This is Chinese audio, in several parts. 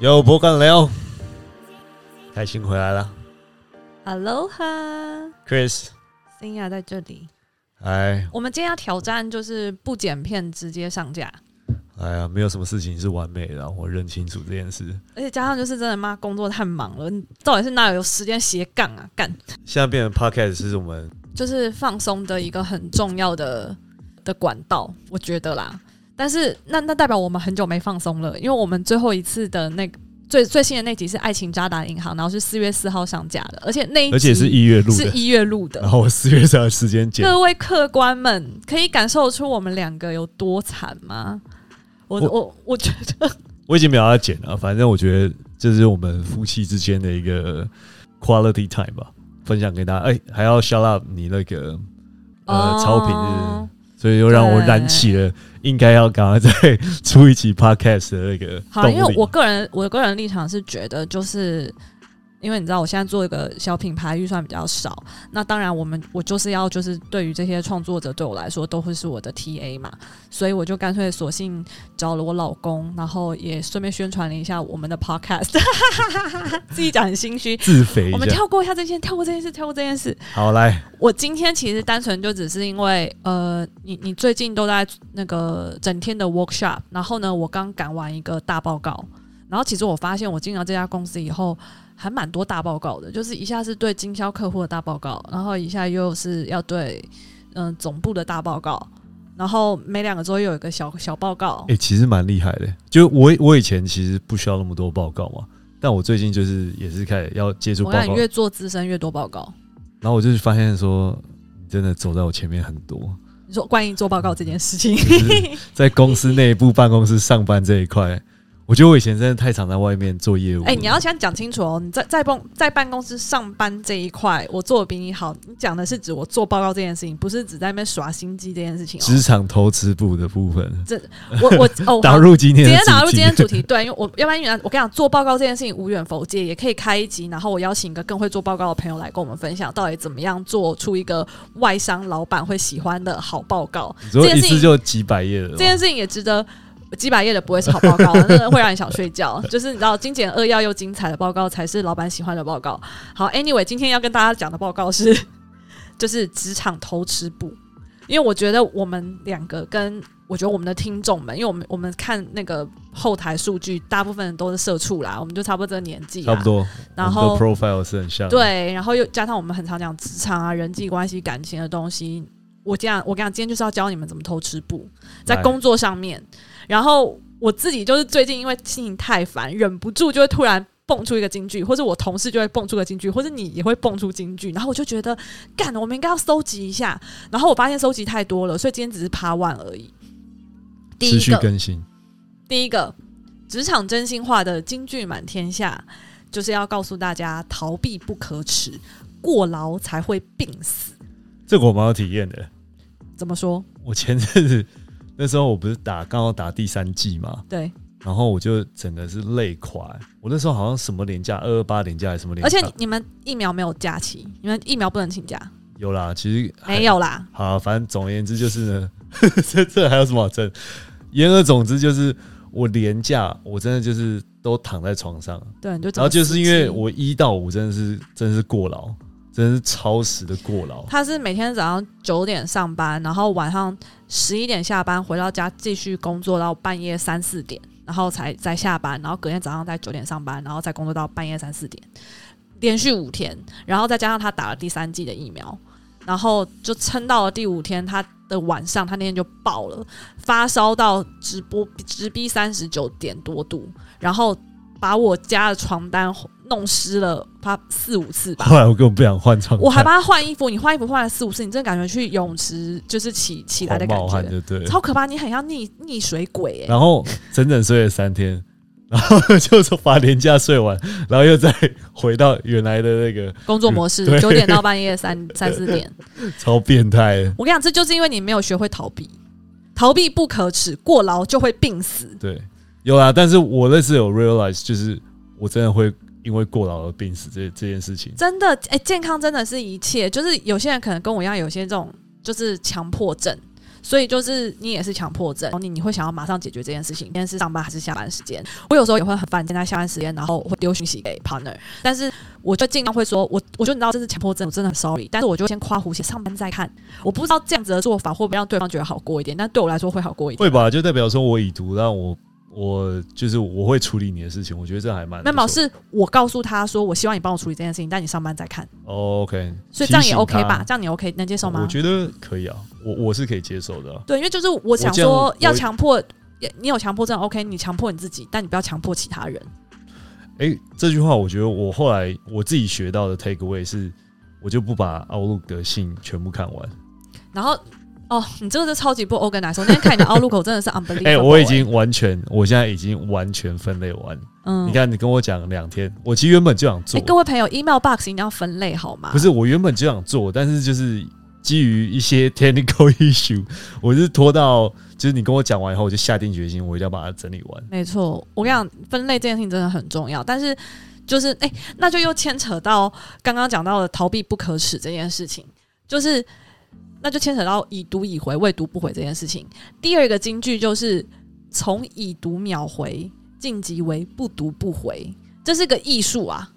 有博干聊，开心回来了 Hello 哈，Chris，，Sinya 啊在这里。哎，我们今天要挑战就是不剪片直接上架，哎呀，没有什么事情是完美的啊，我认清楚这件事。而且加上就是真的妈工作太忙了，你到底是哪有时间斜杠啊？干，现在变成 Podcast 是我们就是放松的一个很重要的的管道，我觉得啦。但是那那代表我们很久没放松了，因为我们最后一次的那个最最新的那集是《爱情渣打银行》，然后是四月四号上架的，而且那一集而且是一月录的，是一月录的然。后我四月才有时间剪。各位客官们，可以感受出我们两个有多惨吗？我我我我觉得，我已经没有要剪了，反正我觉得这是我们夫妻之间的一个 quality time 吧，分享给大家。哎、还要 shout out 你那个呃、哦超频日，所以又让我燃起了应该要赶快再出一期 podcast 的那个好。因为我个人我个人立场是觉得，就是因为你知道，我现在做一个小品牌，预算比较少，那当然我们我就是要就是对于这些创作者对我来说都会是我的 TA 嘛，所以我就干脆索性找了我老公，然后也顺便宣传了一下我们的 podcast，自己讲很心虚。自肥。我们跳过一下这件，跳过这件事，跳过这件事。好，来，我今天其实单纯就只是因为，呃，你你最近都在那个整天的 workshop，然后呢，我刚赶完一个大报告，然后其实我发现我进了这家公司以后，还蛮多大报告的，就是一下是对经销客户的大报告，然后一下又是要对嗯、总部的大报告，然后每两个周又有一个小小报告哎、。其实蛮厉害的。就我我以前其实不需要那么多报告嘛，但我最近就是也是开始要接触报告，我看你越做资深越多报告。然后我就发现说，你真的走在我前面很多，你说关于做报告这件事情，在公司内部办公室上班这一块，我觉得我以前真的太常在外面做业务了。哎、你要先讲清楚哦，你在在办在办公室上班这一块，我做的比你好。你讲的是指我做报告这件事情，不是指在那边耍心机这件事情哦。职场偷吃部的部分，这我我 哦，打入今天的直接打入今天主题，对，因为我要不然我跟你讲，做报告这件事情无远弗届，也可以开一集，然后我邀请一个更会做报告的朋友来跟我们分享，到底怎么样做出一个外商老板会喜欢的好报告。这件事情就几百页了吗，这件事情也值得几百页的不会是好报告，那个会让你想睡觉。就是你知道精简扼要又精彩的报告才是老板喜欢的报告。好，Anyway，今天要跟大家讲的报告是，就是职场偷吃部，因为我觉得我们两个跟我觉得我们的听众们，因为我们我们看那个后台数据，大部分人都是社畜啦，我们就差不多这个年纪，差不。多，然后 profile 是很像，对，然后又加上我们很常讲职场啊、人际关系、感情的东西。我这样，我跟你讲，今天就是要教你们怎么偷吃布，在工作上面。然后我自己就是最近因为心情太烦，忍不住就会突然蹦出一个金句，或者我同事就会蹦出个金句，或者你也会蹦出金句，然后我就觉得，干，我们应该要收集一下。然后我发现收集太多了，所以今天只是爬完而已。第持续一个，更新。第一个，职场真心话的金句满天下，就是要告诉大家，逃避不可耻，过劳才会病死。这个我蛮有体验的。怎么说？我前阵子那时候我不是打刚好打第三季嘛，对，然后我就整个是累垮。我那时候好像什么年假，二二八年假还是什么年假？而且你你们疫苗没有假期，你们疫苗不能请假，有啦，其实还没有啦。好，反正总而言之就是呢，这这还有什么好争？言而总之就是我年假，我真的就是都躺在床上，对，就然后就是因为我一到五真的是真的是过劳，真是超时的过劳。他是每天早上九点上班，然后晚上十一点下班，回到家继续工作到半夜三四点，然后才再下班，然后隔天早上在九点上班，然后再工作到半夜三四点，连续五天，然后再加上他打了第三剂的疫苗，然后就撑到了第五天，他的晚上他那天就爆了，发烧到直播直逼三十九点多度，然后把我家的床单弄湿了，他四五次吧。后来我根本不想换床单，我还帮他换衣服，你换衣服换了四五次，你真的感觉去泳池就是起起来的感觉，对对。超可怕！你很像溺溺水鬼哎、然后整整睡了三天，然后就是把年假睡完，然后又再回到原来的那个工作模式九点到半夜三 三四点。超变态。我跟你讲，这就是因为你没有学会逃避，逃避不可耻，过劳就会病死。对，有啦，但是我那次有 realize，就是我真的会因为过劳而病死这这件事情。真的，哎、健康真的是一切。就是有些人可能跟我一样，有些这种就是强迫症，所以就是你也是强迫症，你你会想要马上解决这件事情。今天是上班还是下班时间？我有时候也会很烦，现在下班时间，然后会丢讯息给 partner，但是我就尽量会说，我我就你知道这是强迫症，我真的很 sorry，但是我就先夸胡写上班再看。我不知道这样子的做法会不会让对方觉得好过一点，但对我来说会好过一点。会吧？就代表说我已读，让我我就是我会处理你的事情，我觉得这还蛮没有，是我告诉他说，我希望你帮我处理这件事情，但你上班再看。OK，所以这样也 OK 吧？这样你 OK 能接受吗？我觉得可以啊，我我是可以接受的。对，因为就是我想说，要强迫你有强迫症，OK，你强迫你自己，但你不要强迫其他人。哎，这句话我觉得我后来我自己学到的 take away 是，我就不把 Outlook 的信全部看完，然后。哦，你这个是超级不 organized。我那天看你的 Outlook 真的是 unbelievable。哎，我已经完全，我现在已经完全分类完。嗯，你看，你跟我讲两天，我其实原本就想做。各位朋友，email box 一定要分类好吗？不是，我原本就想做，但是就是基于一些 technical issue，我是拖到就是你跟我讲完以后，我就下定决心，我一定要把它整理完。没错，我跟你讲，分类这件事情真的很重要。但是就是哎，那就又牵扯到刚刚讲到的逃避不可耻这件事情，就是。那就牵扯到已读已回、未读不回这件事情。第二个金句就是从已读秒回晋级为不读不回，这是个艺术啊，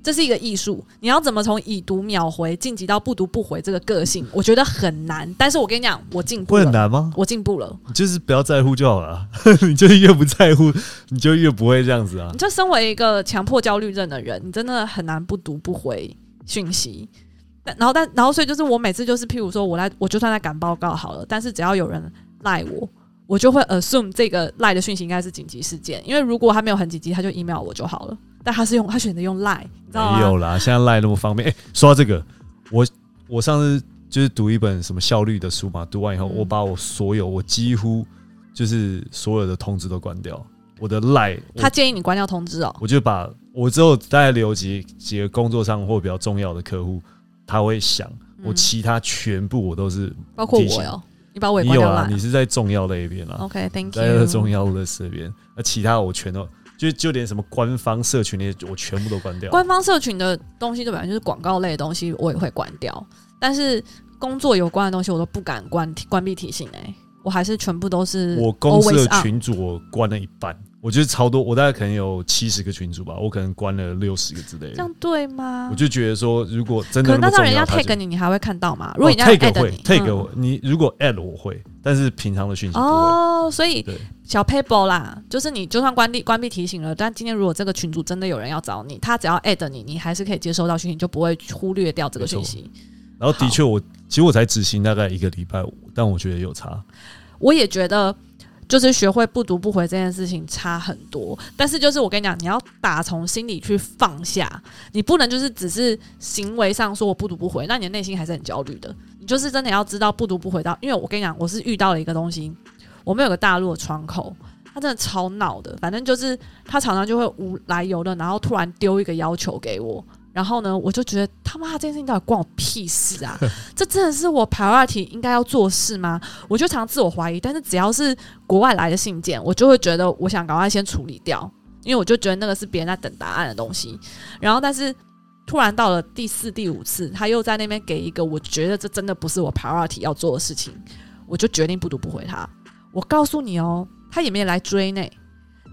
这是一个艺术。你要怎么从已读秒回晋级到不读不回这个个性，我觉得很难。但是我跟你讲，我进步会很难吗？我进步了，你就是不要在乎就好了。你就越不在乎，你就越不会这样子啊。你就身为一个强迫焦虑症的人，你真的很难不读不回讯息。然后，但然后，所以就是我每次就是，譬如说，我来，我就算在赶报告好了，但是只要有人赖我，我就会 assume 这个赖的讯息应该是紧急事件，因为如果他没有很紧急，他就 email 我就好了。但他是用他选择用赖，你知道吗？没有啦，现在赖那么方便。哎，说到这个，我我上次就是读一本什么效率的书嘛，读完以后，我把我所有我几乎就是所有的通知都关掉，我的赖。他建议你关掉通知哦。我就把我之后大概留几几个工作上或比较重要的客户。他会想，我其他全部我都是包括我哟，你把我关掉了。你是在重要那一边啊？OK，Thank you。在重要的这边，那其他我全都就就连什么官方社群那些，我全部都关掉。官方社群的东西，对吧？就是广告类的东西，我也会关掉。但是工作有关的东西，我都不敢关关闭提醒。哎，我还是全部都是我公司的群主，我关了一半。我觉得超多，我大概可能有七十个群主吧，我可能关了六十个之类的。这样对吗？我就觉得说，如果真的，可那让人家 take 你，你还会看到吗？如果人家 take 会 take 我，你如果 add 我会，但是平常的讯息哦，所以小 paper 啦，就是你就算关闭关闭提醒了，但今天如果这个群主真的有人要找你，他只要 add 你，你还是可以接收到讯息，就不会忽略掉这个讯息。然后的确，我其实我才执行大概一个礼拜五，但我觉得有差。我也觉得。就是学会不读不回这件事情差很多，但是就是我跟你讲，你要打从心里去放下，你不能就是只是行为上说我不读不回，那你的内心还是很焦虑的。你就是真的要知道不读不回到，因为我跟你讲，我是遇到了一个东西，我们有个大陆的窗口，他真的超闹的，反正就是他常常就会无来由的，然后突然丢一个要求给我。然后呢，我就觉得他妈这件事情到底关我屁事啊！这真的是我 priority 应该要做事吗？我就常自我怀疑。但是只要是国外来的信件，我就会觉得我想赶快先处理掉，因为我就觉得那个是别人在等答案的东西。然后，但是突然到了第四、第五次，他又在那边给一个我觉得这真的不是我 priority 要做的事情，我就决定不读不回他。我告诉你哦，他也没来追呢。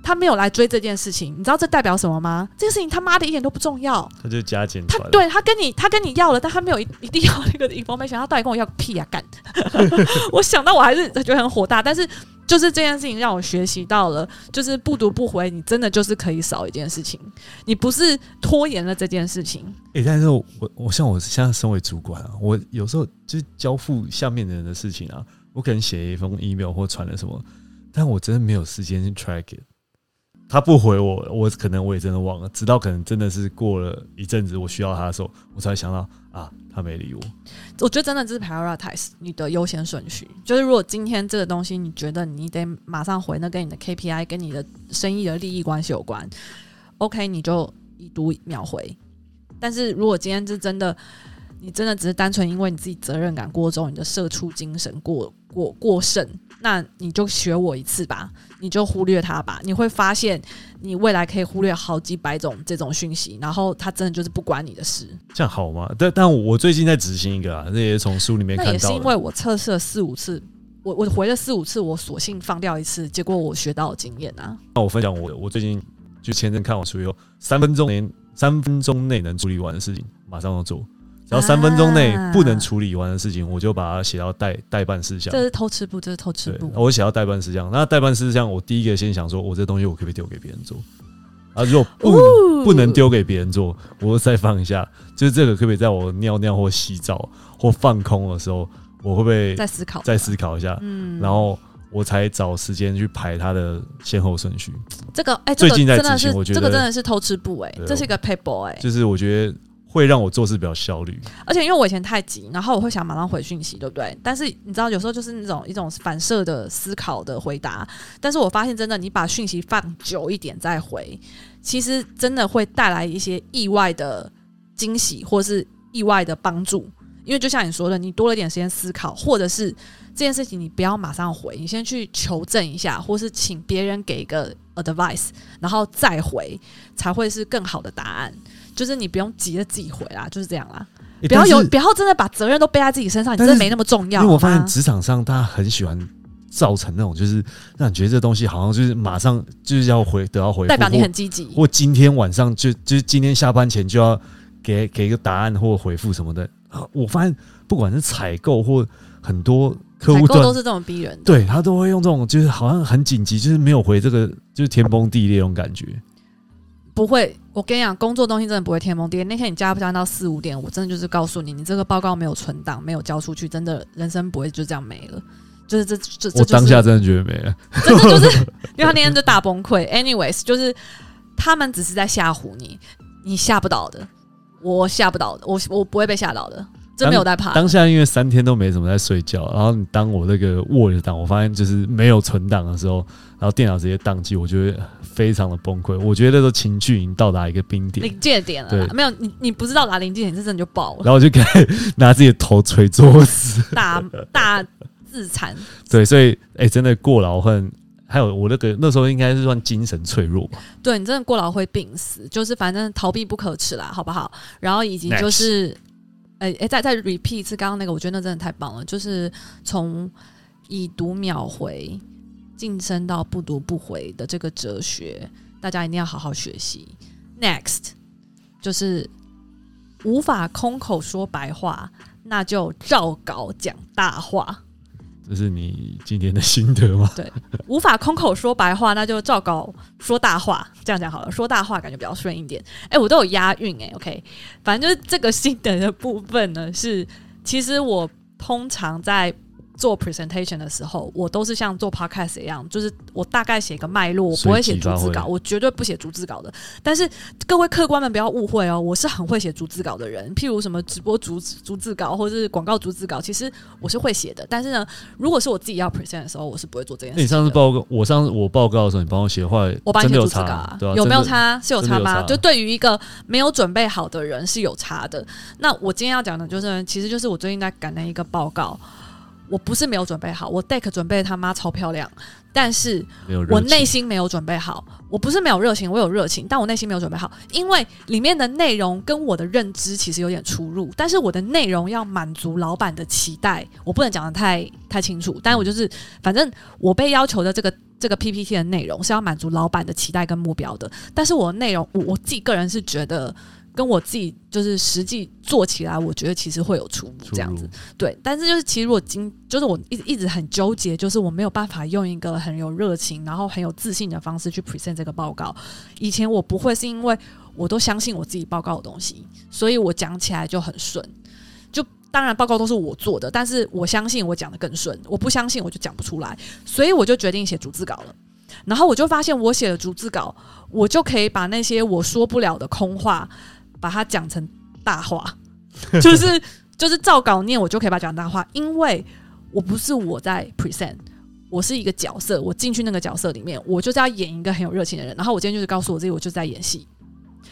他没有来追这件事情，你知道这代表什么吗？这件事情他妈的一点都不重要。他就加减。他对他跟你他跟你要了，但他没有一一定要那个 information，他到底跟我要个屁啊！干！我想到我还是觉得很火大，但是就是这件事情让我学习到了，就是不读不回，你真的就是可以少一件事情，你不是拖延了这件事情。诶，但是我我像我现在身为主管啊，我有时候就是交付下面的人的事情啊，我可能写一封 email 或传了什么，但我真的没有时间去 track it。他不回我，我可能我也真的忘了。直到可能真的是过了一阵子，我需要他的时候，我才想到啊，他没理我。我觉得真的是 prioritize 你的优先顺序。就是如果今天这个东西你觉得你得马上回，那跟你的 KPI 跟你的生意的利益关系有关，OK，你就已读秒回。但是如果今天是真的，你真的只是单纯因为你自己责任感过重，你的社畜精神过过过剩。那你就学我一次吧，你就忽略它吧，你会发现你未来可以忽略好几百种这种讯息，然后它真的就是不管你的事。这样好吗？但但我最近在执行一个啊，那也是从书里面看到。那也是因为我测试了四五次，我我回了四五次，我索性放掉一次，结果我学到的经验啊。那我分享我我最近就前阵看完书以后，三分钟内三分钟内能处理完的事情，马上要做。只要三分钟内啊不能处理完的事情，我就把它写到代代办事项这。是偷吃步，这是偷吃对，步。我写到代办事项。那代办事项，我第一个先想说，我这东西我可不可以丢给别人做？啊，如果不、不能丢给别人做，我再放一下，就是这个可不可以在我尿尿或洗澡或放空的时候，我会不会再思考，再思考一下？嗯，然后我才找时间去排它的先后顺序。这个哎，这个最近在真的是执行我觉得这个真的是偷吃步哎对，这是一个 paper 哎，就是我觉得会让我做事比较效率。而且因为我以前太急，然后我会想马上回讯息，对不对？但是你知道，有时候就是那种一种反射的思考的回答。但是我发现，真的你把讯息放久一点再回，其实真的会带来一些意外的惊喜，或是意外的帮助。因为就像你说的，你多了点时间思考，或者是这件事情你不要马上回，你先去求证一下，或是请别人给一个 advice，然后再回，才会是更好的答案。就是你不用急着自己回啦，就是这样啦。欸不要有，不要真的把责任都背在自己身上，你真的没那么重要。因为我发现职场上大家很喜欢造成那种，就是让你觉得这东西好像就是马上就是要回得到回复，代表你很积极。或今天晚上就就是今天下班前就要给给一个答案或回复什么的。啊我发现不管是采购或很多客采户端，购都是这种逼人的。对他都会用这种就是好像很紧急，就是没有回这个就是天崩地裂那种感觉。不会，我跟你讲，工作东西真的不会天崩地裂。那天你加不加到四五点，我真的就是告诉你，你这个报告没有存档，没有交出去，真的人生不会就这样没了。就是这这这我当下真的觉得没了。真的就是，因为他那天就大崩溃。Anyways，就是他们只是在吓唬你，你吓不倒的，我吓不倒的，我我不会被吓倒的，真没有在怕。当下因为三天都没怎么在睡觉，然后你当我那个 Word 档，我发现就是没有存档的时候，然后电脑直接宕机，我觉得非常的崩溃。我觉得那时候情绪已经到达一个冰点，临界点了啦，对没有你，你不知道哪临界点，这真的就爆了，然后我就开始拿自己的头捶桌子。大大自残。对，所以哎、真的过劳恨，还有我那个那时候应该是算精神脆弱吧。对你真的过劳会病死，就是反正逃避不可耻啦，好不好？然后以及就是，哎、哎、再再 repeat 一次刚刚那个，我觉得那真的太棒了，就是从已读秒回晋升到不读不回的这个哲学，大家一定要好好学习。Next 就是无法空口说白话，那就照稿讲大话。这是你今天的心得吗？对无法空口说白话，那就照稿说大话。这样讲好了，说大话感觉比较顺一点。哎、我都有押韵哎、OK，反正就是这个心得的部分呢，是其实我通常在做 presentation 的时候，我都是像做 podcast 一样，就是我大概写个脉络，我不会写逐字稿，我绝对不写逐字稿的。但是各位客官们不要误会哦，我是很会写逐字稿的人。譬如什么直播逐逐字稿，或者是广告逐字稿，其实我是会写的。但是呢，如果是我自己要 present 的时候，我是不会做这件事你。上次报告，我上次我报告的时候，你帮我写，坏我帮你写逐字稿啊，有没有？差？是有差吗？就对于一个没有准备好的人是有差的。那我今天要讲的就是，其实就是我最近在赶的一个报告。我不是没有准备好，我 deck 准备他妈超漂亮，但是我内心没有准备好。我不是没有热情，我有热情，但我内心没有准备好，因为里面的内容跟我的认知其实有点出入。但是我的内容要满足老板的期待，我不能讲的太太清楚。但是我就是，反正我被要求的这个这个 PPT 的内容是要满足老板的期待跟目标的。但是我的内容，我我自己个人是觉得。跟我自己就是实际做起来，我觉得其实会有出入这样子。对，但是就是其实我今就是我一直一直很纠结，就是我没有办法用一个很有热情，然后很有自信的方式去 present 这个报告。以前我不会，是因为我都相信我自己报告的东西，所以我讲起来就很顺。就当然报告都是我做的，但是我相信我讲的更顺，我不相信我就讲不出来，所以我就决定写逐字稿了。然后我就发现，我写了逐字稿，我就可以把那些我说不了的空话，把它讲成大话，就是就是照稿念，我就可以把它讲大话，因为我不是我在 present，我是一个角色，我进去那个角色里面，我就是要演一个很有热情的人。然后我今天就是告诉我自己，我就是在演戏。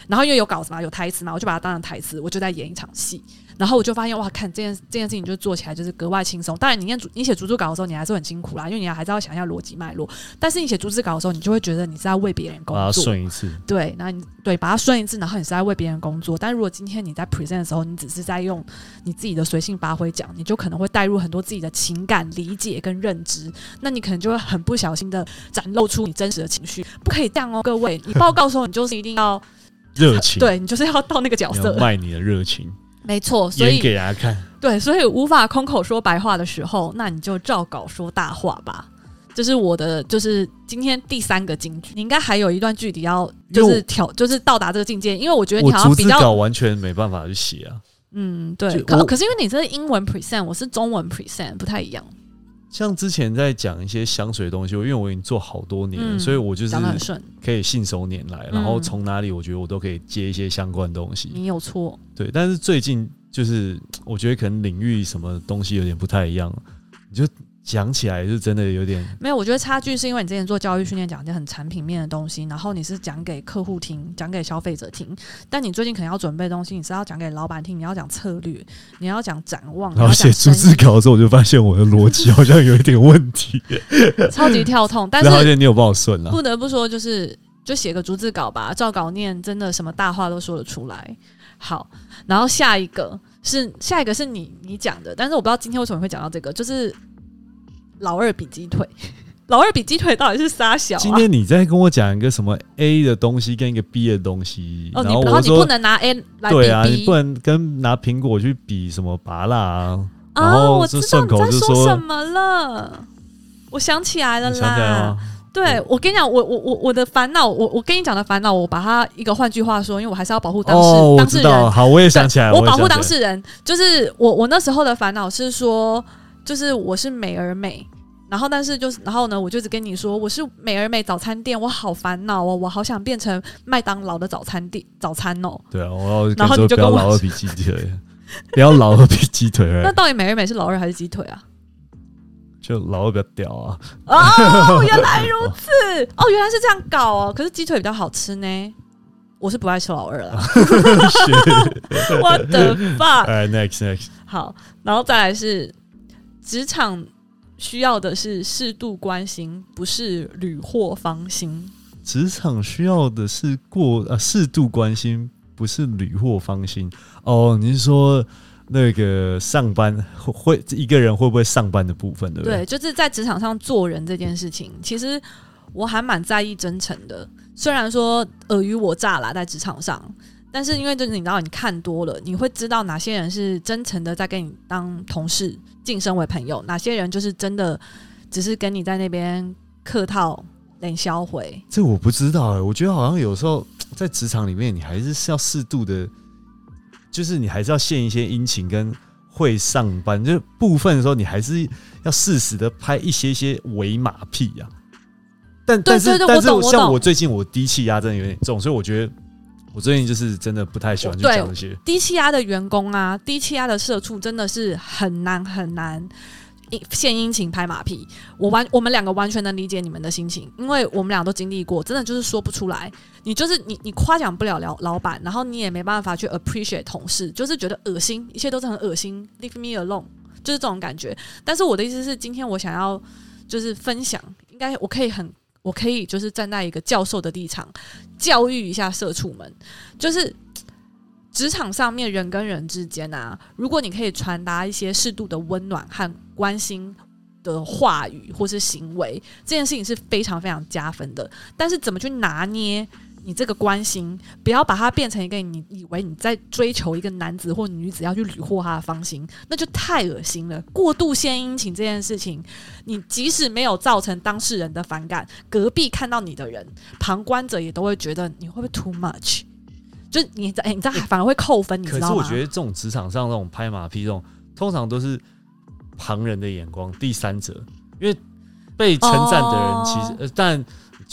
然后因为有稿子嘛，有台词嘛，我就把它当成台词，我就在演一场戏。然后我就发现哇，看这件这件事情就做起来就是格外轻松。当然，你念你写逐字稿的时候，你还是很辛苦啦，因为你还是要想一下逻辑脉络。但是你写逐字稿的时候，你就会觉得你是在为别人工把它作，顺一次，对，那你对把它顺一次，然后你是在为别人工作。但如果今天你在 present 的时候，你只是在用你自己的随性发挥讲，你就可能会带入很多自己的情感理解跟认知，那你可能就会很不小心的展露出你真实的情绪。不可以这样哦，各位，你报告的时候，你就是一定要热情，对你就是要到那个角色，卖你的热情，没错。所演以给大家看。对，所以无法空口说白话的时候，那你就照稿说大话吧。这是我的，就是今天第三个金句。你应该还有一段距离要，就是挑，就是到达这个境界。因为我觉得你好像比较，完全没办法去写啊，嗯，对。可可是因为你这是英文 present，我是中文 present，不太一样，像之前在讲一些香水的东西，因为我已经做好多年了，嗯所以我就是讲的很顺。可以信手拈来，然嗯后从哪里我觉得我都可以接一些相关的东西。你有错，对，但是最近就是我觉得可能领域什么东西有点不太一样，你就讲起来是真的有点没有，我觉得差距是因为你之前做教育训练讲一些很产品面的东西，然后你是讲给客户听，讲给消费者听，但你最近可能要准备的东西，你是要讲给老板听，你要讲策略，你要讲展望，然后写逐字稿的时候，我就发现我的逻辑好像有一点问题，超级跳痛。但是你有帮我顺了，不得不说，就是就写个逐字稿吧，照稿念，真的什么大话都说得出来。好，然后下一个是下一个是你你讲的，但是我不知道今天为什么会讲到这个，就是老二比鸡腿。老二比鸡腿到底是啥小啊？今天你在跟我讲一个什么 A 的东西跟一个 B 的东西，哦，你然后然后你不能拿 A 来比对啊，你不能跟拿苹果去比什么拔蜡啊，然啊！后我知道你在说什么了，我想起来了啦吗。？对，我跟你讲，我我我我的烦恼，我我跟你讲的烦恼，我把它一个换句话说，因为我还是要保护当事、哦，当事人好，我也想起来了，我保护当事人，就是我我那时候的烦恼是说，就是我是美而美，然后但是就是然后呢，我就只跟你说我是美而美早餐店，我好烦恼哦，我好想变成麦当劳的早餐店早餐哦。对啊，我要跟然后你就跟我老二比鸡腿，不要老二比鸡腿那，到底美而美是老二还是鸡腿啊？就老二比较屌啊。哦，原来如此，哦，原来是这样搞哦。可是鸡腿比较好吃呢。我是不爱吃老二了，我的 fuck。哎，next next，好，然后再来是职场需要的是适度关心，不是屡获芳心。职场需要的是过呃适度关心，不是屡获芳心。哦，你是说那个上班会会一个人会不会上班的部分，对不对，就是在职场上做人这件事情，其实我还蛮在意真诚的。虽然说尔虞我诈啦，在职场上，但是因为就是你知道，你看多了，你会知道哪些人是真诚的在跟你当同事晋升为朋友，哪些人就是真的只是跟你在那边客套冷销回。这我不知道哎、我觉得好像有时候在职场里面，你还是是要适度的，就是你还是要献一些殷勤跟会上班，就是部分的时候你还是要适时的拍一些些伪马屁呀、但对但是但是像我最近我低气压真的有点重，所以我觉得我最近就是真的不太喜欢去对讲这些。低气压的员工啊，低气压的社畜真的是很难很难殷献殷勤拍马屁。我完，我们两个完全能理解你们的心情，因为我们俩都经历过，真的就是说不出来。你就是你，你夸奖不了老老板，然后你也没办法去 appreciate 同事，就是觉得恶心，一切都是很恶心，leave me alone，就是这种感觉。但是我的意思是，今天我想要就是分享，应该我可以很。我可以就是站在一个教授的立场，教育一下社畜们，就是职场上面人跟人之间啊，如果你可以传达一些适度的温暖和关心的话语或是行为，这件事情是非常非常加分的。但是怎么去拿捏你这个关心，不要把它变成一个你以为你在追求一个男子或女子要去虏获他的芳心，那就太恶心了。过度献殷勤这件事情，你即使没有造成当事人的反感，隔壁看到你的人，旁观者也都会觉得你会不会 too much？就是你在、哎你在反而会扣分，你知道吗？可是我觉得这种职场上那种拍马屁这种，通常都是旁人的眼光，第三者，因为被称赞的人其实，哦呃，但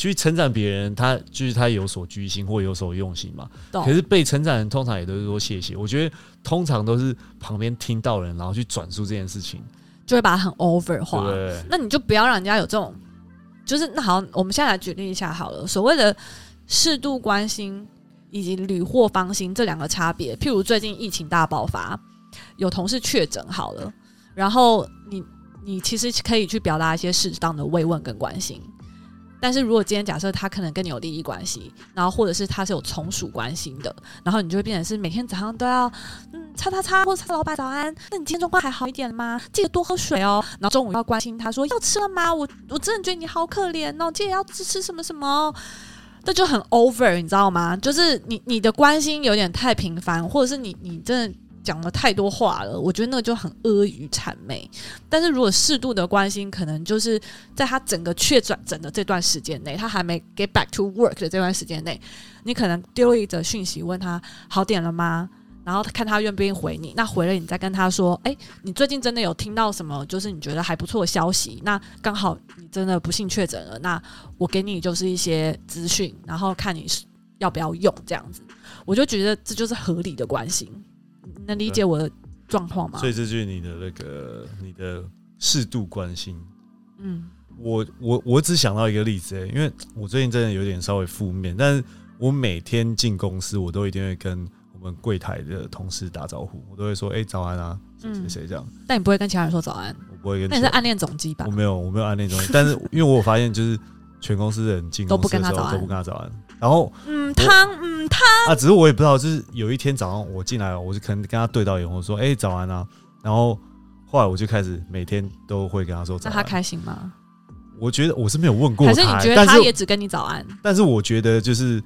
去称赞别人，他就是他有所居心或有所用心嘛。懂可是被称赞人通常也都是说谢谢。我觉得通常都是旁边听到人，然后去转述这件事情，就会把它很 over 化？那你就不要让人家有这种，就是那好，我们现在来举例一下好了。所谓的适度关心以及屡获芳心这两个差别，譬如最近疫情大爆发，有同事确诊好了，然后你你其实可以去表达一些适当的慰问跟关心。但是如果今天假设他可能跟你有利益关系，然后或者是他是有从属关系的，然后你就会变成是每天早上都要嗯擦擦擦，或者擦老板早安，那你今天状况还好一点吗？记得多喝水哦。然后中午要关心他说要吃了吗？我我真的觉得你好可怜哦，记得要吃吃什么什么。这就很 over，你知道吗？就是你你的关心有点太频繁，或者是你你真的。讲了太多话了，我觉得那个就很阿谀谄媚。但是如果适度的关心，可能就是在他整个确诊诊的这段时间内，他还没 get back to work 的这段时间内，你可能丢一则讯息问他好点了吗？然后看他愿不愿意回你。那回了你再跟他说，哎，你最近真的有听到什么？就是你觉得还不错的消息？那刚好你真的不幸确诊了，那我给你就是一些资讯，然后看你要不要用这样子。我就觉得这就是合理的关心。能理解我的状况吗？所以这就是你的那个你的适度关心。嗯，我我我只想到一个例子，因为我最近真的有点稍微负面，但是我每天进公司，我都一定会跟我们柜台的同事打招呼，我都会说：“哎，早安啊，谁谁谁这样。”但你不会跟其他人说早安？我不会跟。那你是暗恋总机吧？我没有，我没有暗恋总机，但是因为我发现，就是全公司的人进都不跟他早安，都不跟他早安。然后，嗯，汤，嗯，汤啊，只是我也不知道，就是有一天早上我进来了，我就可能跟他对到眼，我说：“哎，早安啊。”然后后来我就开始每天都会跟他说早安。那他开心吗？我觉得我是没有问过他，还是你觉得他也只跟你早安？但是我觉得就是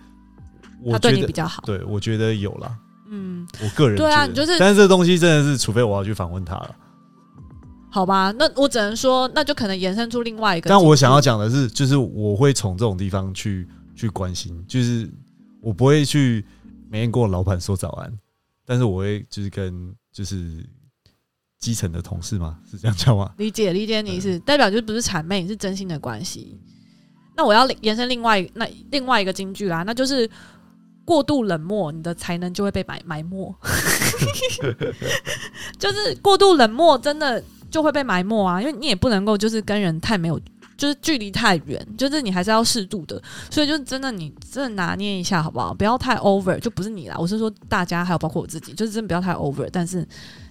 他对你比较好，对我觉得有了。嗯，我个人对啊，就是，但是这东西真的是，除非我要去访问他了，好吧？那我只能说，那就可能延伸出另外一个。但我想要讲的是，就是我会从这种地方去去关心，就是。我不会去每天跟我老板说早安，但是我会就是跟就是基层的同事嘛，是这样叫吗？理解理解，你是代表就不是谄媚，你是真心的关系。那我要延伸另外那另外一个金句啦，那就是过度冷漠，你的才能就会被埋埋没。就是过度冷漠，真的就会被埋没啊！因为你也不能够就是跟人太没有。就是距离太远，就是你还是要适度的，所以就真的你真的拿捏一下好不好？不要太 over，就不是你啦，我是说大家还有包括我自己，就是真的不要太 over，但是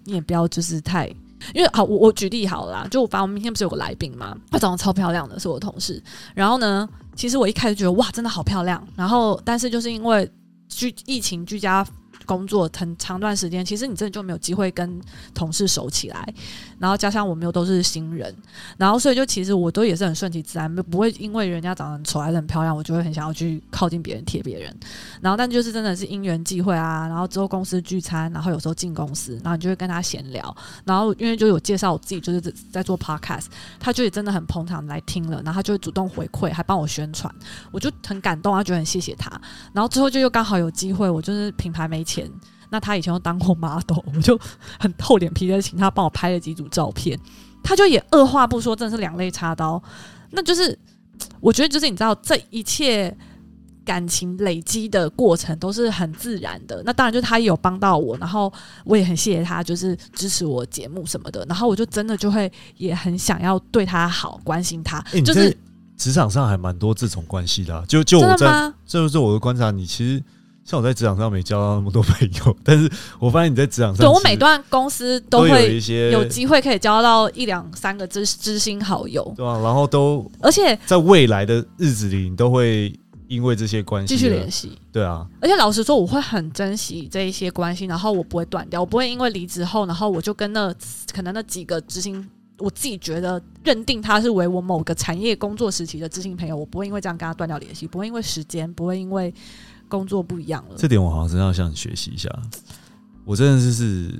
你也不要就是太，因为好，我我举例好了，就反正我明天不是有个来宾嘛，她长得超漂亮的，是我同事，然后呢，其实我一开始觉得哇，真的好漂亮，然后但是就是因为居疫情居家。工作很长段时间，其实你真的就没有机会跟同事熟起来，然后加上我们又都是新人，然后所以就其实我都也是很顺其自然，不会因为人家长得很丑还是很漂亮，我就会很想要去靠近别人贴别人。然后但就是真的是因缘际会啊，然后之后公司聚餐，然后有时候进公司，然后你就会跟他闲聊，然后因为就有介绍我自己就是在做 podcast，他就也真的很捧场来听了，然后他就会主动回馈，还帮我宣传，我就很感动啊，觉得很谢谢他。然后之后就又刚好有机会，我就是品牌没。钱，那他以前又当过 model，我就很厚脸皮的请他帮我拍了几组照片，他就也二话不说，真的是两肋插刀。那就是我觉得，就是你知道，这一切感情累积的过程都是很自然的。那当然，就是他也有帮到我，然后我也很谢谢他，就是支持我节目什么的。然后我就真的就会也很想要对他好，关心他。就是职场上还蛮多这种关系的，就就我在，这就是我的观察。你其实。像我在职场上没交到那么多朋友，但是我发现你在职场上，对我每段公司都会有一些有机会可以交到一两三个知知心好友，对啊？然后都而且在未来的日子里，你都会因为这些关系继续联系，对啊。而且老实说，我会很珍惜这一些关系，然后我不会断掉，我不会因为离职后，然后我就跟那可能那几个知心，我自己觉得认定他是为我某个产业工作时期的知心朋友，我不会因为这样跟他断掉联系，不会因为时间，不会因为。工作不一样了，这点我好像真要向你学习一下。我真的就是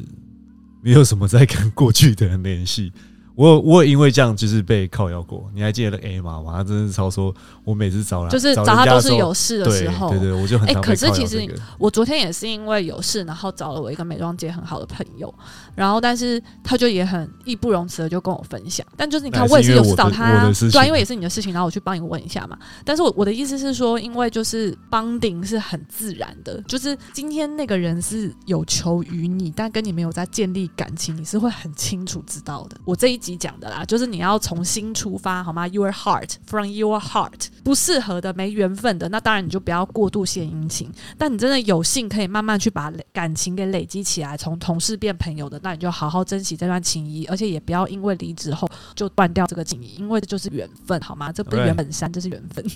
没有什么在跟过去的人联系。我我因为这样就是被靠腰过，你还记得那 A 吗？他真的是超说，我每次找就是找他都是有事的时候，对对，我就很哎。可是其实我昨天也是因为有事，然后找了我一个美妆界很好的朋友，然后但是他就也很义不容辞的就跟我分享。但就是你看，我也是有事找他，对，啊因为也是你的事情，然后我去帮你问一下嘛。但是我我的意思是说，因为就是帮顶是很自然的，就是今天那个人是有求于你，但跟你没有在建立感情，你是会很清楚知道的。我这一。集讲的啦，就是你要从心出发，好吗？Your heart from your heart，不适合的、没缘分的，那当然你就不要过度献殷勤。但你真的有幸可以慢慢去把感情给累积起来，从同事变朋友的，那你就好好珍惜这段情谊，而且也不要因为离职后就断掉这个情谊，因为这就是缘分，好吗？这不是原本山，这是缘分。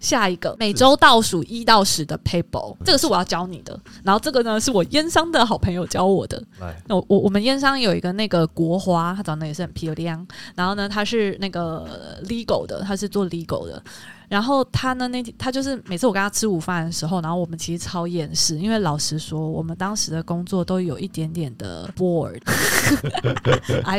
下一个每周倒数一到十的 paper，这个是我要教你的。然后这个呢是我烟商的好朋友教我的。那我我我们烟商有一个那个国华，他长得也是很漂亮。然后呢，他是那个 legal 的，他是做 legal 的。然后他呢，那天他就是每次我跟他吃午饭的时候，然后我们其实超厌世，因为老实说，我们当时的工作都有一点点的 bored，I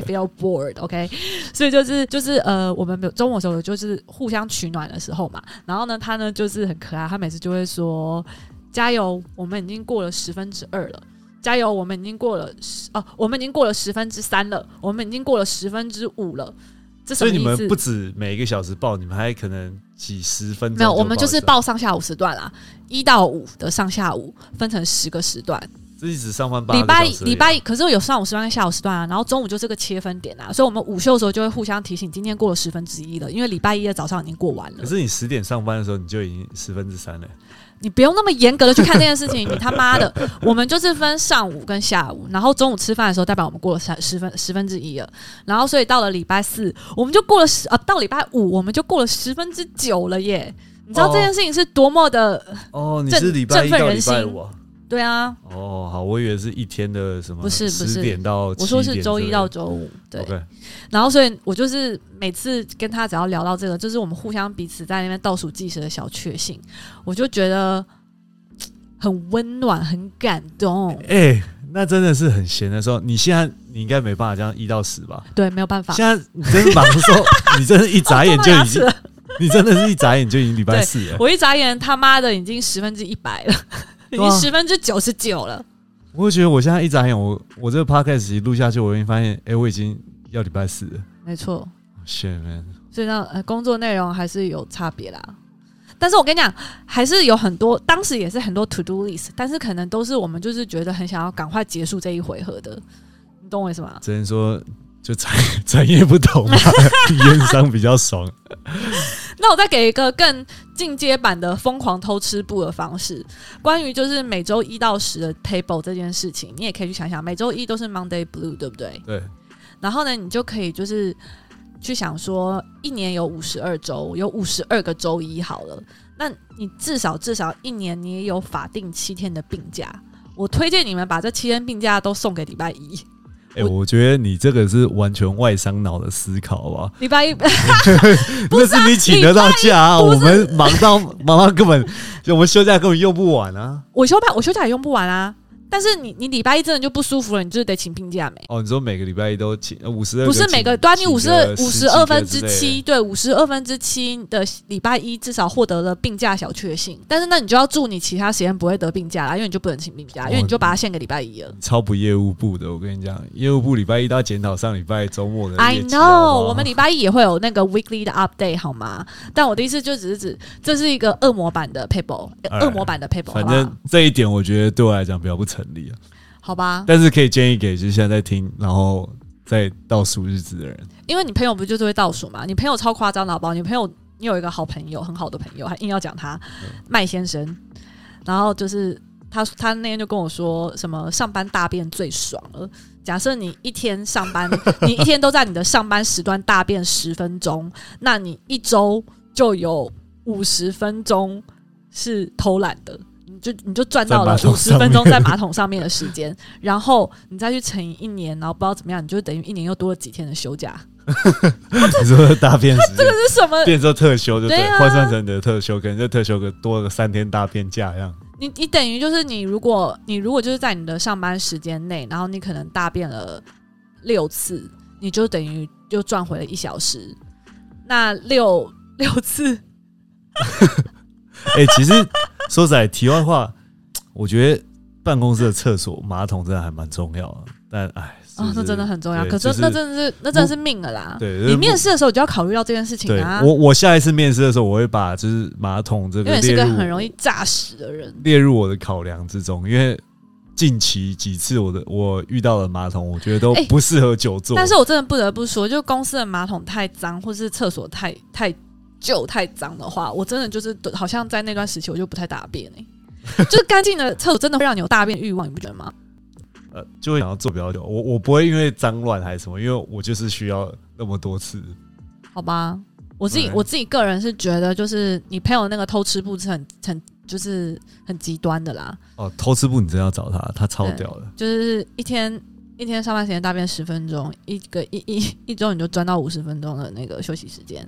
feel bored，OK，、所以就是就是呃，我们没有中午的时候就是互相取暖的时候嘛。然后呢，他呢就是很可爱，他每次就会说：“加油，我们已经过了十分之二了。”加油！我们已经过了十哦，我们已经过了十分之三了，我们已经过了十分之五了。这所以你们？不止每一个小时报，你们还可能几十分钟没有，我们就是，报上下午时段啦，一到五的上下午分成十个时段。这一直上班八礼拜礼拜，可是有上午时段跟下午时段啊，然后中午就这个切分点啊，所以我们午休的时候就会互相提醒，今天过了十分之一了，因为礼拜一的早上已经过完了可。是你十点上班的时候，你就已经十分之三了。你不用那么严格的去看这件事情，你他妈的，我们就是分上午跟下午，然后中午吃饭的时候，代表我们过了三十分十分之一了，然后所以到了礼拜四，我们就过了十啊，到礼拜五我们就过了十分之九了耶！你知道哦这件事情是多么的、哦，你振是礼拜一到礼振奋人心拜五啊？对啊？哦，好，我以为是一天的什么，不是不是十点到我说是周一到周五，对。然后所以我就是每次跟他只要聊到这个，就是我们互相彼此在那边倒数计时的小确幸，我就觉得很温暖，很感动。哎、那真的是很闲的时候。你现在你应该没办法这样一到十吧？对，没有办法。现在你真的忙的时候，你真的一眨眼就已经，哦你真的是一眨眼就已经礼拜四了。我一眨眼，他妈的已经十分之一百了，已经十分之九十九了。我会觉得我现在一眨眼，我我这个 podcast 一录下去，我已经发现，哎、我已经要礼拜四了。没错，shit man，所以呢，呃，工作内容还是有差别啦。但是我跟你讲，还是有很多，当时也是很多 to do list，但是可能都是我们就是觉得很想要赶快结束这一回合的，你懂我意思吗？只能说就产产业不同嘛，烟商比较爽。那我再给一个更进阶版的疯狂偷吃布的方式，关于就是每周一到十的 table 这件事情，你也可以去想想，每周一都是 Monday Blue，对不对？对，然后呢，你就可以就是去想说，一年有五十二周，有五十二个周一好了，那你至少至少一年你也有法定七天的病假。我推荐你们把这七天病假都送给礼拜一，哎、我我觉得你这个是完全外伤脑的思考，好不好？礼拜一 那是你请得到假啊，我们忙到忙到根本，就我们休假根本用不完啊。我休假我休假也用不完啊。但是你你礼拜一真的就不舒服了，你就是得请病假没？哦，你说每个礼拜一都请五十二？不是每个，对啊，你五十二五十二分之七，对，五十二分之七的礼拜一至少获得了病假小确幸，但是那你就要祝你其他时间不会得病假啦，因为你就不能请病假，因为你就把它献给礼拜一了。超不业务部的。我跟你讲，业务部礼拜一都要检讨上礼拜周末的 I 业绩好不 know，好我们礼拜一也会有那个 weekly 的 update 好吗？但我的意思就只是指这是一个恶魔版的 paper，哎恶魔版的 paper，反正这一点我觉得对我来讲比较不成立啊。好吧？但是可以建议给就是现在在听，然后在倒数日子的人。因为你朋友不就是会倒数嘛？你朋友超夸张的好不好？你朋友你有一个好朋友，很好的朋友，还硬要讲他麦先生，然后就是他他那天就跟我说什么上班大便最爽了。假设你一天上班，你一天都在你的上班时段大便十分钟，那你一周就有五十分钟是偷懒的。你就你就赚到了五十分钟在马桶上面的时间，然后你再去乘以一年，然后不知道怎么样，你就等于一年又多了几天的休假。你说大便 这是什么？变成特休，就对对，啊换算成你的特休，可能就特休个多个三天大便假这样。你你等于就是你，如果你如果就是在你的上班时间内，然后你可能大便了六次，你就等于又赚回了一小时。那六六次，哎、其实说实在，题外话，我觉得办公室的厕所马桶真的还蛮重要的。但哎，那真的很重要。可是就是那真的是那真的是命了啦。对你面试的时候你就要考虑到这件事情对啊，我，我下一次面试的时候，我会把就是马桶这因为你是个很容易诈屎的人。列入我的考量之中，因为近期几次我的我遇到的马桶，我觉得都哎不适合久坐。但是我真的不得不说，就公司的马桶太脏，或是厕所太太旧、太脏的话，我真的就是好像在那段时期我就不太大便哎、就是干净的厕所真的会让你有大便欲望，你不觉得吗？呃，就会想要做比较久。我我不会因为脏乱还是什么，因为我就是需要那么多次。好吧，我自己我自己个人是觉得，就是你朋友那个偷吃布是很很就是很极端的啦，哦，偷吃部你真要找他，他超屌的。就是一天一天上班时间大便十分钟，一个一一一周你就赚到五十分钟的那个休息时间。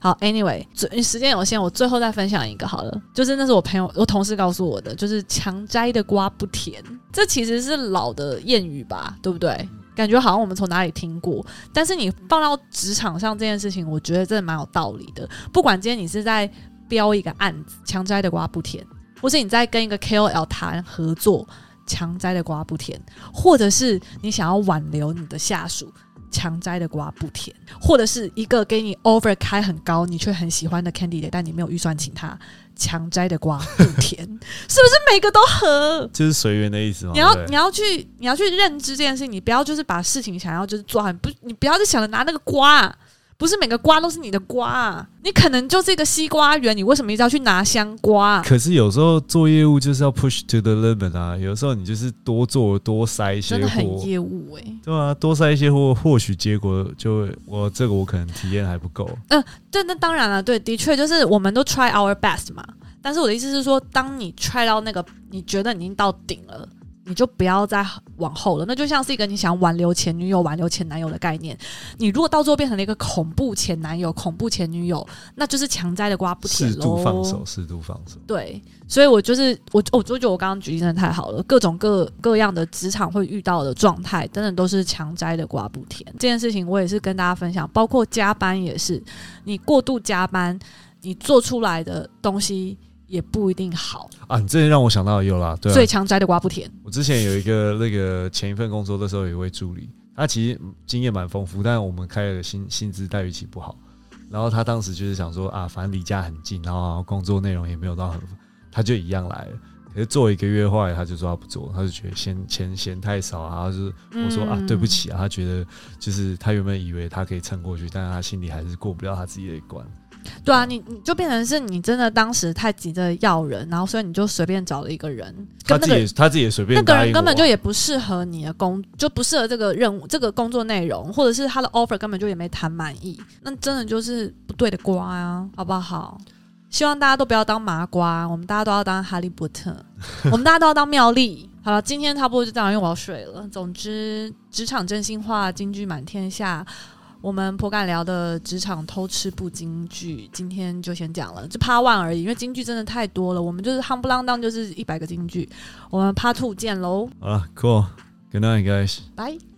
好，anyway，最时间有限，我最后再分享一个好了，就是那是我朋友我同事告诉我的，就是强摘的瓜不甜，这其实是老的谚语吧，对不对？感觉好像我们从哪里听过，但是你放到职场上这件事情，我觉得真的蛮有道理的。不管今天你是在标一个案子，强摘的瓜不甜，或是你在跟一个 KOL 谈合作，强摘的瓜不甜，或者是你想要挽留你的下属，强摘的瓜不甜，或者是一个给你 offer 开很高，你却很喜欢的 candidate，但你没有预算请他，强摘的瓜不甜，是不是每个都合？就是随缘的意思吗。你要你要去你要去认知这件事情，你不要就是把事情想要就是做好，你不你不要就想着拿那个瓜、不是每个瓜都是你的瓜、啊，你可能就是一个西瓜园，你为什么一直要去拿香瓜、啊？可是有时候做业务就是要 push to the limit 啊，有时候你就是多做多塞一些真的很货，业务哎、对啊，多塞一些货，或许结果就我这个我可能体验还不够。嗯对，那当然了，对，的确就是我们都 try our best 嘛。但是我的意思是说，当你 try 到那个你觉得你已经到顶了，你就不要再往后了。那就像是一个你想挽留前女友、挽留前男友的概念。你如果到最后变成了一个恐怖前男友、恐怖前女友，那就是强摘的瓜不甜适。度放手，适度放手。对，所以我就是我，我就觉得我刚刚举例真的太好了，各种各各样的职场会遇到的状态，真的都是强摘的瓜不甜。这件事情我也是跟大家分享，包括加班也是，你过度加班，你做出来的东西也不一定好，啊，你这让我想到有啦，对啊，所以强摘的瓜不甜。我之前有一个那个前一份工作的时候，有一位助理，他其实经验蛮丰富，但我们开的薪薪资待遇其实不好。然后他当时就是想说啊，反正离家很近，然后工作内容也没有到很，他就一样来了。可是做一个月，后来他就说他不做，他就觉得嫌钱嫌太少啊，就是我说啊嗯对不起啊，他觉得就是他原本以为他可以撑过去，但是他心里还是过不了他自己的一关。对啊，你你就变成是你真的当时太急着要人，然后所以你就随便找了一个人，他自己跟那个他自己也随便那个人根本就也不适合你的工，就不适合这个任务、这个工作内容，或者是他的 offer 根本就也没谈满意，那真的就是不对的瓜啊，好不好？希望大家都不要当麻瓜，我们大家都要当哈利波特，我们大家都要当妙丽。好了，今天差不多就这样，因为我要睡了。总之，职场真心话，金句满天下。我们颇敢聊的职场偷吃不京剧，今天就先讲了，就 Part One 而已，因为京剧真的太多了。我们就是夯不啷当，就是一百个京剧。我们 Part Two 见喽，好了，cool，good night guys。拜。